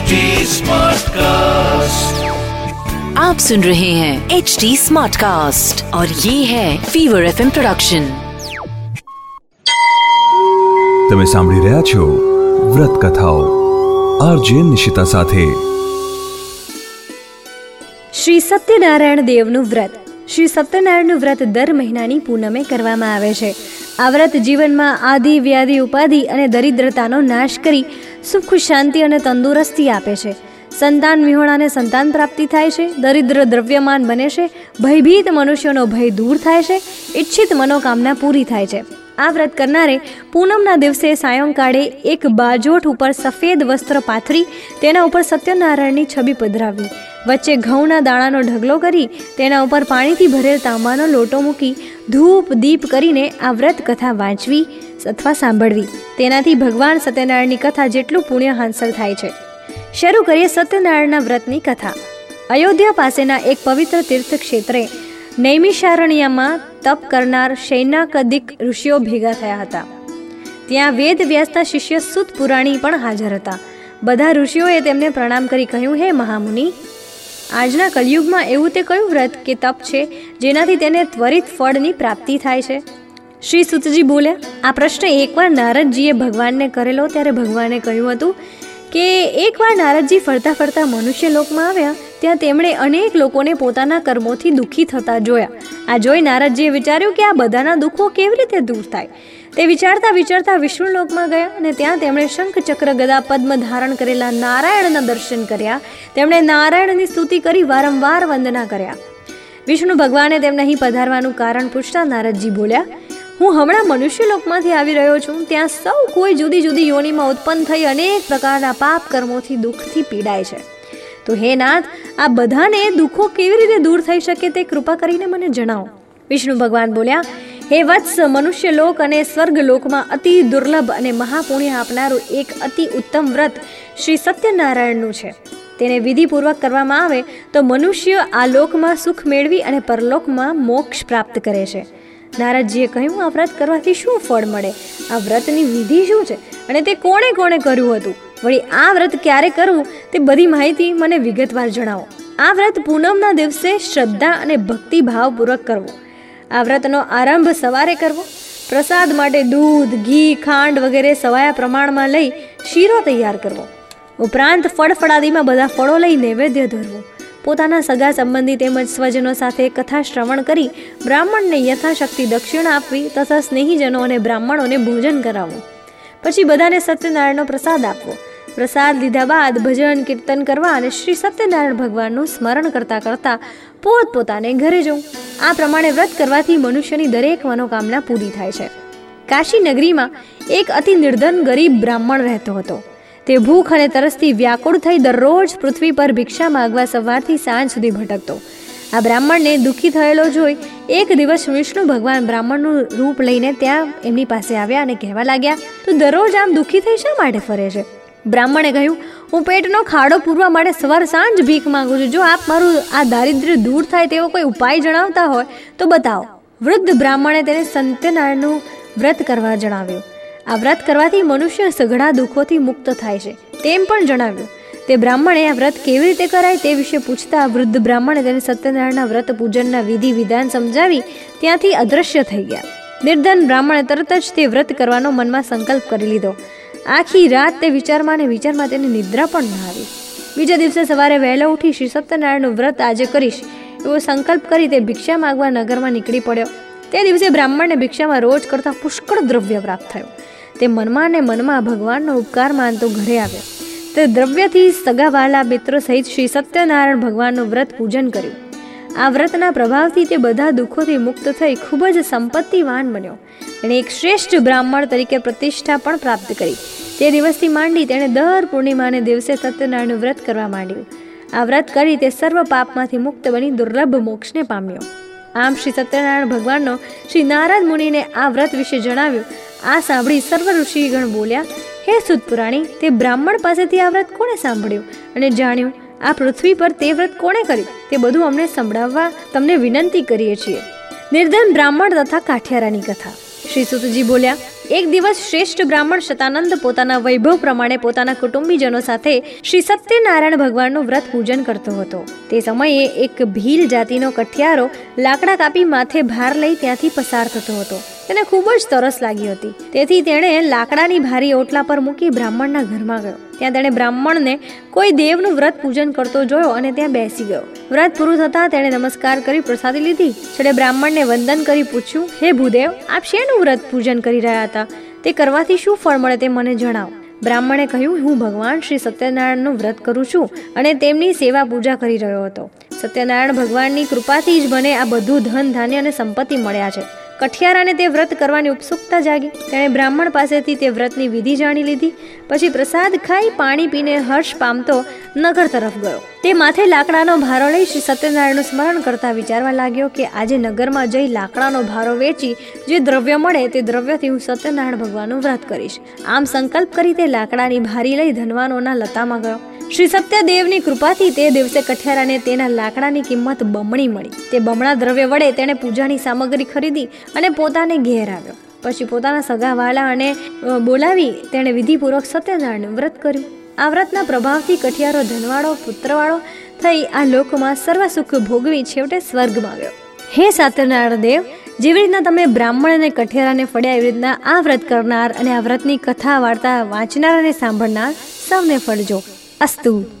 HD Smartcast. आप सुन रहे हैं एच डी स्मार्ट कास्ट और ये है फीवर एफ प्रोडक्शन તમે સાંભળી રહ્યા છો વ્રત કથાઓ આરજે નિશિતા સાથે શ્રી સત્યનારાયણ દેવનું વ્રત શ્રી સત્યનારાયણનું વ્રત દર મહિનાની પૂનમે કરવામાં આવે છે આ વ્રત જીવનમાં આદિ વ્યાધિ ઉપાધિ અને દરિદ્રતાનો નાશ કરી સુખ, શાંતિ અને તંદુરસ્તી આપે છે. સંતાન વિહોણાને સંતાન પ્રાપ્તિ થાય છે. દરિદ્ર દ્રવ્યમાન બને છે. ભયભીત મનુષ્યનો ભય દૂર થાય છે. ઈચ્છિત મનોકામના પૂરી થાય છે. આ વ્રત કરનારે પૂનમના દિવસે સાયંકાળે એક બાજોઠ ઉપર સફેદ વસ્ત્ર પાથરી, તેના ઉપર સત્યનારાયણની છબી પધરાવી. વચ્ચે ઘઉંના દાણાનો ઢગલો કરી, તેના ઉપર પાણીથી ભરેલ તાંબાનો લોટો મૂકી, ધૂપ, દીપ કરીને આ વ્રત કથા વાંચવી. અથવા સાંભળવી. તેનાથી ભગવાન સત્યનારાયણની કથા જેટલું પુણ્ય હાંસલ થાય છે. શરૂ કરીએ સત્યનારાયણના વ્રતની કથા. અયોધ્યા પાસેના એક પવિત્ર તીર્થ ક્ષેત્રે નૈમિષારણ્યમાં તપ કરનાર શૈનાકદિક ઋષિઓ ભેગા થયા હતા. ત્યાં વેદ વ્યાસના શિષ્ય સુત પુરાણી પણ હાજર હતા. બધા ઋષિઓએ તેમને પ્રણામ કરી કહ્યું, હે મહામુનિ, આજના કલયુગમાં એવું તે કયું વ્રત કે તપ છે જેનાથી તેને ત્વરિત ફળની પ્રાપ્તિ થાય છે? શ્રી સુતજી બોલ્યા, આ પ્રશ્ન એકવાર નારદજીએ ભગવાનને કરેલો ત્યારે ભગવાને કહ્યું હતું કે, એકવાર નારદજી ફરતા ફરતા મનુષ્ય લોકમાં આવ્યા, ત્યાં તેમણે અનેક લોકોને પોતાના કર્મોથી દુઃખી થતા જોયા. આ જોઈ નારદજીએ વિચાર્યું કે આ બધાના દુઃખો કેવી રીતે દૂર થાય? તે વિચારતા વિચારતા વિષ્ણુ લોકમાં ગયા અને ત્યાં તેમણે શંખ ચક્ર ગદા પદ્મ ધારણ કરેલા નારાયણના દર્શન કર્યા. તેમણે નારાયણની સ્તુતિ કરી વારંવાર વંદના કર્યા. વિષ્ણુ ભગવાને તેમને અહીં પધારવાનું કારણ પૂછતા નારદજી બોલ્યા હું હમણાં મનુષ્ય લોકમાંથી આવી રહ્યો છું. ત્યાં સૌ કોઈ જુદી જુદી યોનિમાં ઉત્પન્ન થઈ અનેક પ્રકારના પાપ કર્મોથી દુઃખથી પીડાય છે. તો હે નાથ, આ બધાને દુઃખો કેવી રીતે દૂર થઈ શકે તે કૃપા કરીને મને જણાવો. વિષ્ણુ ભગવાન બોલ્યા, હે વત્સ મનુષ્ય લોક અને સ્વર્ગ લોકમાં અતિ દુર્લભ અને મહાપુણ્ય આપનારું એક અતિ ઉત્તમ વ્રત શ્રી સત્યનારાયણનું છે. તેને વિધિપૂર્વક કરવામાં આવે તો મનુષ્ય આ લોકમાં સુખ મેળવી અને પરલોકમાં મોક્ષ પ્રાપ્ત કરે છે. નારદજીએ કહ્યું, આ વ્રત કરવાથી શું ફળ મળે? આ વ્રતની વિધિ શું છે? અને તે કોણે કોણે કર્યું હતું? વળી આ વ્રત ક્યારે કરવું તે બધી માહિતી મને વિગતવાર જણાવો. આ વ્રત પૂનમના દિવસે શ્રદ્ધા અને ભક્તિ ભાવપૂર્વક કરવો. આ વ્રતનો આરંભ સવારે કરવો. પ્રસાદ માટે દૂધ, ઘી, ખાંડ વગેરે સવાયા પ્રમાણમાં લઈ શીરો તૈયાર કરવો. ઉપરાંત ફળફળાદીમાં બધા ફળો લઈ નૈવેદ્ય ધરવું. પોતાના સગા સંબંધી તેમજ સ્વજનો સાથે કથા શ્રવણ કરી બ્રાહ્મણને યથાશક્તિ દક્ષિણા આપવી તથા સ્નેહીજનો અને બ્રાહ્મણોને ભોજન કરાવવું. પછી બધાને સત્યનારાયણનો પ્રસાદ આપવો. પ્રસાદ લીધા બાદ ભજન કીર્તન કરવા અને શ્રી સત્યનારાયણ ભગવાનનું સ્મરણ કરતાં કરતાં પોત પોતાને ઘરે જવું. આ પ્રમાણે વ્રત કરવાથી મનુષ્યની દરેક મનોકામના પૂરી થાય છે. કાશી નગરીમાં એક અતિ નિર્ધન ગરીબ બ્રાહ્મણ રહેતો હતો. તે ભૂખ અને તરસથી વ્યાકુળ થઈ દરરોજ પૃથ્વી પર ભિક્ષા માગવા સવારથી સાંજ સુધી ભટકતો. આ બ્રાહ્મણને દુઃખી થયેલો જોઈ એક દિવસ વિષ્ણુ ભગવાન બ્રાહ્મણનું રૂપ લઈને ત્યાં એમની પાસે આવ્યા અને કહેવા લાગ્યા, તું દરરોજ આમ દુઃખી થઈ શા માટે ફરે છે? બ્રાહ્મણે કહ્યું, હું પેટનો ખાડો પૂરવા માટે સવાર સાંજ ભીખ માંગુ છું. જો આપ મારું આ દારિદ્ર્ય દૂર થાય તેવો કોઈ ઉપાય જણાવતા હોય, તો બતાવો. વૃદ્ધ બ્રાહ્મણે તેને સત્યનારાયણનું વ્રત કરવા જણાવ્યું. આ વ્રત કરવાથી મનુષ્ય સઘળા દુઃખોથી મુક્ત થાય છે. તેમ પણ જણાવ્યું. તે બ્રાહ્મણે આ વ્રત કેવી રીતે કરાય તે વિશે પૂછતા વૃદ્ધ બ્રાહ્મણે તેને સત્યનારાયણના વ્રત પૂજનના વિધિ વિધાન સમજાવી ત્યાંથી અદૃશ્ય થઈ ગયા. નિર્ધન બ્રાહ્મણે તરત જ તે વ્રત કરવાનો મનમાં સંકલ્પ કરી લીધો. આખી રાત તે વિચારમાં અને વિચારમાં તેની નિદ્રા પણ ન આવી. બીજા દિવસે સવારે વહેલો ઉઠી શ્રી સત્યનારાયણનું વ્રત આજે કરીશ એવો સંકલ્પ કરી તે ભિક્ષા માગવા નગરમાં નીકળી પડ્યો. તે દિવસે બ્રાહ્મણને ભિક્ષામાં રોજ કરતાં પુષ્કળ દ્રવ્ય પ્રાપ્ત થયું. તે મનમાં અને મનમાં ભગવાનનો ઉપકાર માનતો ઘરે આવ્યો. તે દ્રવ્યથી સગાવાલા મિત્રો સહિત શ્રી સત્યનારાયણ ભગવાનનું વ્રત પૂજન કર્યું. આ વ્રતના પ્રભાવથી તે બધા દુઃખોથી મુક્ત થઈ ખૂબ જ સંપત્તિવાન બન્યો. એણે એક શ્રેષ્ઠ બ્રાહ્મણ તરીકે પ્રતિષ્ઠા પણ પ્રાપ્ત કરી. તે દિવસથી માંડી તેણે દર પૂર્ણિમાને દિવસે સત્યનારાયણનું વ્રત કરવા માંડ્યું. આ વ્રત કરી તે સર્વ પાપમાંથી મુક્ત બની દુર્લભ મોક્ષને પામ્યો. આમ શ્રી સત્યનારાયણ ભગવાનનો શ્રી નારદ મુનિને આ વ્રત વિશે જણાવ્યું. આ સાંભળી સર્વ ઋષિગણ બોલ્યા, હે સુતપુરાણી, તે બ્રાહ્મણ પાસેથી આ વ્રત કોણે સાંભળ્યું? અને જાણ્યું, આ પૃથ્વી પર તે વ્રત કોણે કર્યું? તે બધું અમને સંભળાવવા તમને વિનંતી કરીએ છીએ. નિર્ધન બ્રાહ્મણ તથા કાઠિયારાની કથા. શ્રી સુતજી બોલ્યા, એક દિવસ શ્રેષ્ઠ બ્રાહ્મણ શતાનંદ પોતાના વૈભવ પ્રમાણે પોતાના કુટુંબીજનો સાથે શ્રી સત્યનારાયણ ભગવાનનું વ્રત પૂજન કરતો હતો. તે સમયે એક ભીલ જાતિનો કઠિયારો લાકડા કાપી માથે ભાર લઈ ત્યાંથી પસાર થતો હતો. તેને ખૂબ જ તરસ લાગી હતી. તેથી તેણે લાકડાની ભારી ઓટલા પર મૂકી બ્રાહ્મણના ઘરમાં ગયો. ત્યાં તેણે બ્રાહ્મણને કોઈ દેવનું વ્રત પૂજન કરતો જોયો અને ત્યાં બેસી ગયો. વ્રત પૂરું થતાં તેણે નમસ્કાર કરી પ્રસાદી લીધી. છેલ્લે બ્રાહ્મણને વંદન કરી પૂછ્યું, હે ભૂદેવ, આપ શેનું વ્રત પૂજન કરી રહ્યા હતા? તે કરવાથી શું ફળ મળે તે મને જણાવો. બ્રાહ્મણે કહ્યું, હું ભગવાન શ્રી સત્યનારાયણનું વ્રત કરું છું અને તેમની સેવા પૂજા કરી રહ્યો હતો. સત્યનારાયણ ભગવાનની કૃપાથી જ મને આ બધું ધન, ધાન્ય અને સંપત્તિ મળ્યા છે. કઠિયારાને તે વ્રત કરવાની ઉત્સુકતા જાગી. તેણે બ્રાહ્મણ પાસેથી તે વ્રતની વિધિ જાણી લીધી. પછી પ્રસાદ ખાઈ પાણી પીને હર્ષ પામતો નગર તરફ ગયો. તે માથે લાકડાનો ભારો લઈ શ્રી સત્યનારાયણનું સ્મરણ કરતા વિચારવા લાગ્યો કે આજે નગરમાં જઈ લાકડાનો ભારો વેચી જે દ્રવ્ય મળે તે દ્રવ્યથી હું સત્યનારાયણ ભગવાનનું વ્રત કરીશ. આમ સંકલ્પ કરી તે લાકડાની ભારી લઈ ધનવાનોના લતામાં ગયો. શ્રી સત્યદેવની કૃપાથી તે દિવસે કઠિયારાને તેના લાકડાની કિંમત બમણી મળી. તે બમણા દ્રવ્ય વડે તેણે પૂજાની સામગ્રી ખરીદી અને પોતાને ઘેર આવ્યો. પછી પોતાના સગાવાલા અને બોલાવી તેણે વિધિપૂર્વક સત્યનારાયણનું વ્રત કર્યું. આ વ્રતના પ્રભાવથી કઠિયારો ધનવાળો, પુત્રવાળો થઈ આ લોકમાં સર્વ સુખ ભોગવી છેવટે સ્વર્ગમાં ગયો હે સાતનારાયણ દેવ, જેવી રીતના તમે બ્રાહ્મણ અને કઠિયારાને ફળ્યા એવી રીતના આ વ્રત કરનાર અને આ વ્રતની કથા વાર્તા વાંચનાર અને સાંભળનાર સૌને ફળજો. અસ્તુ.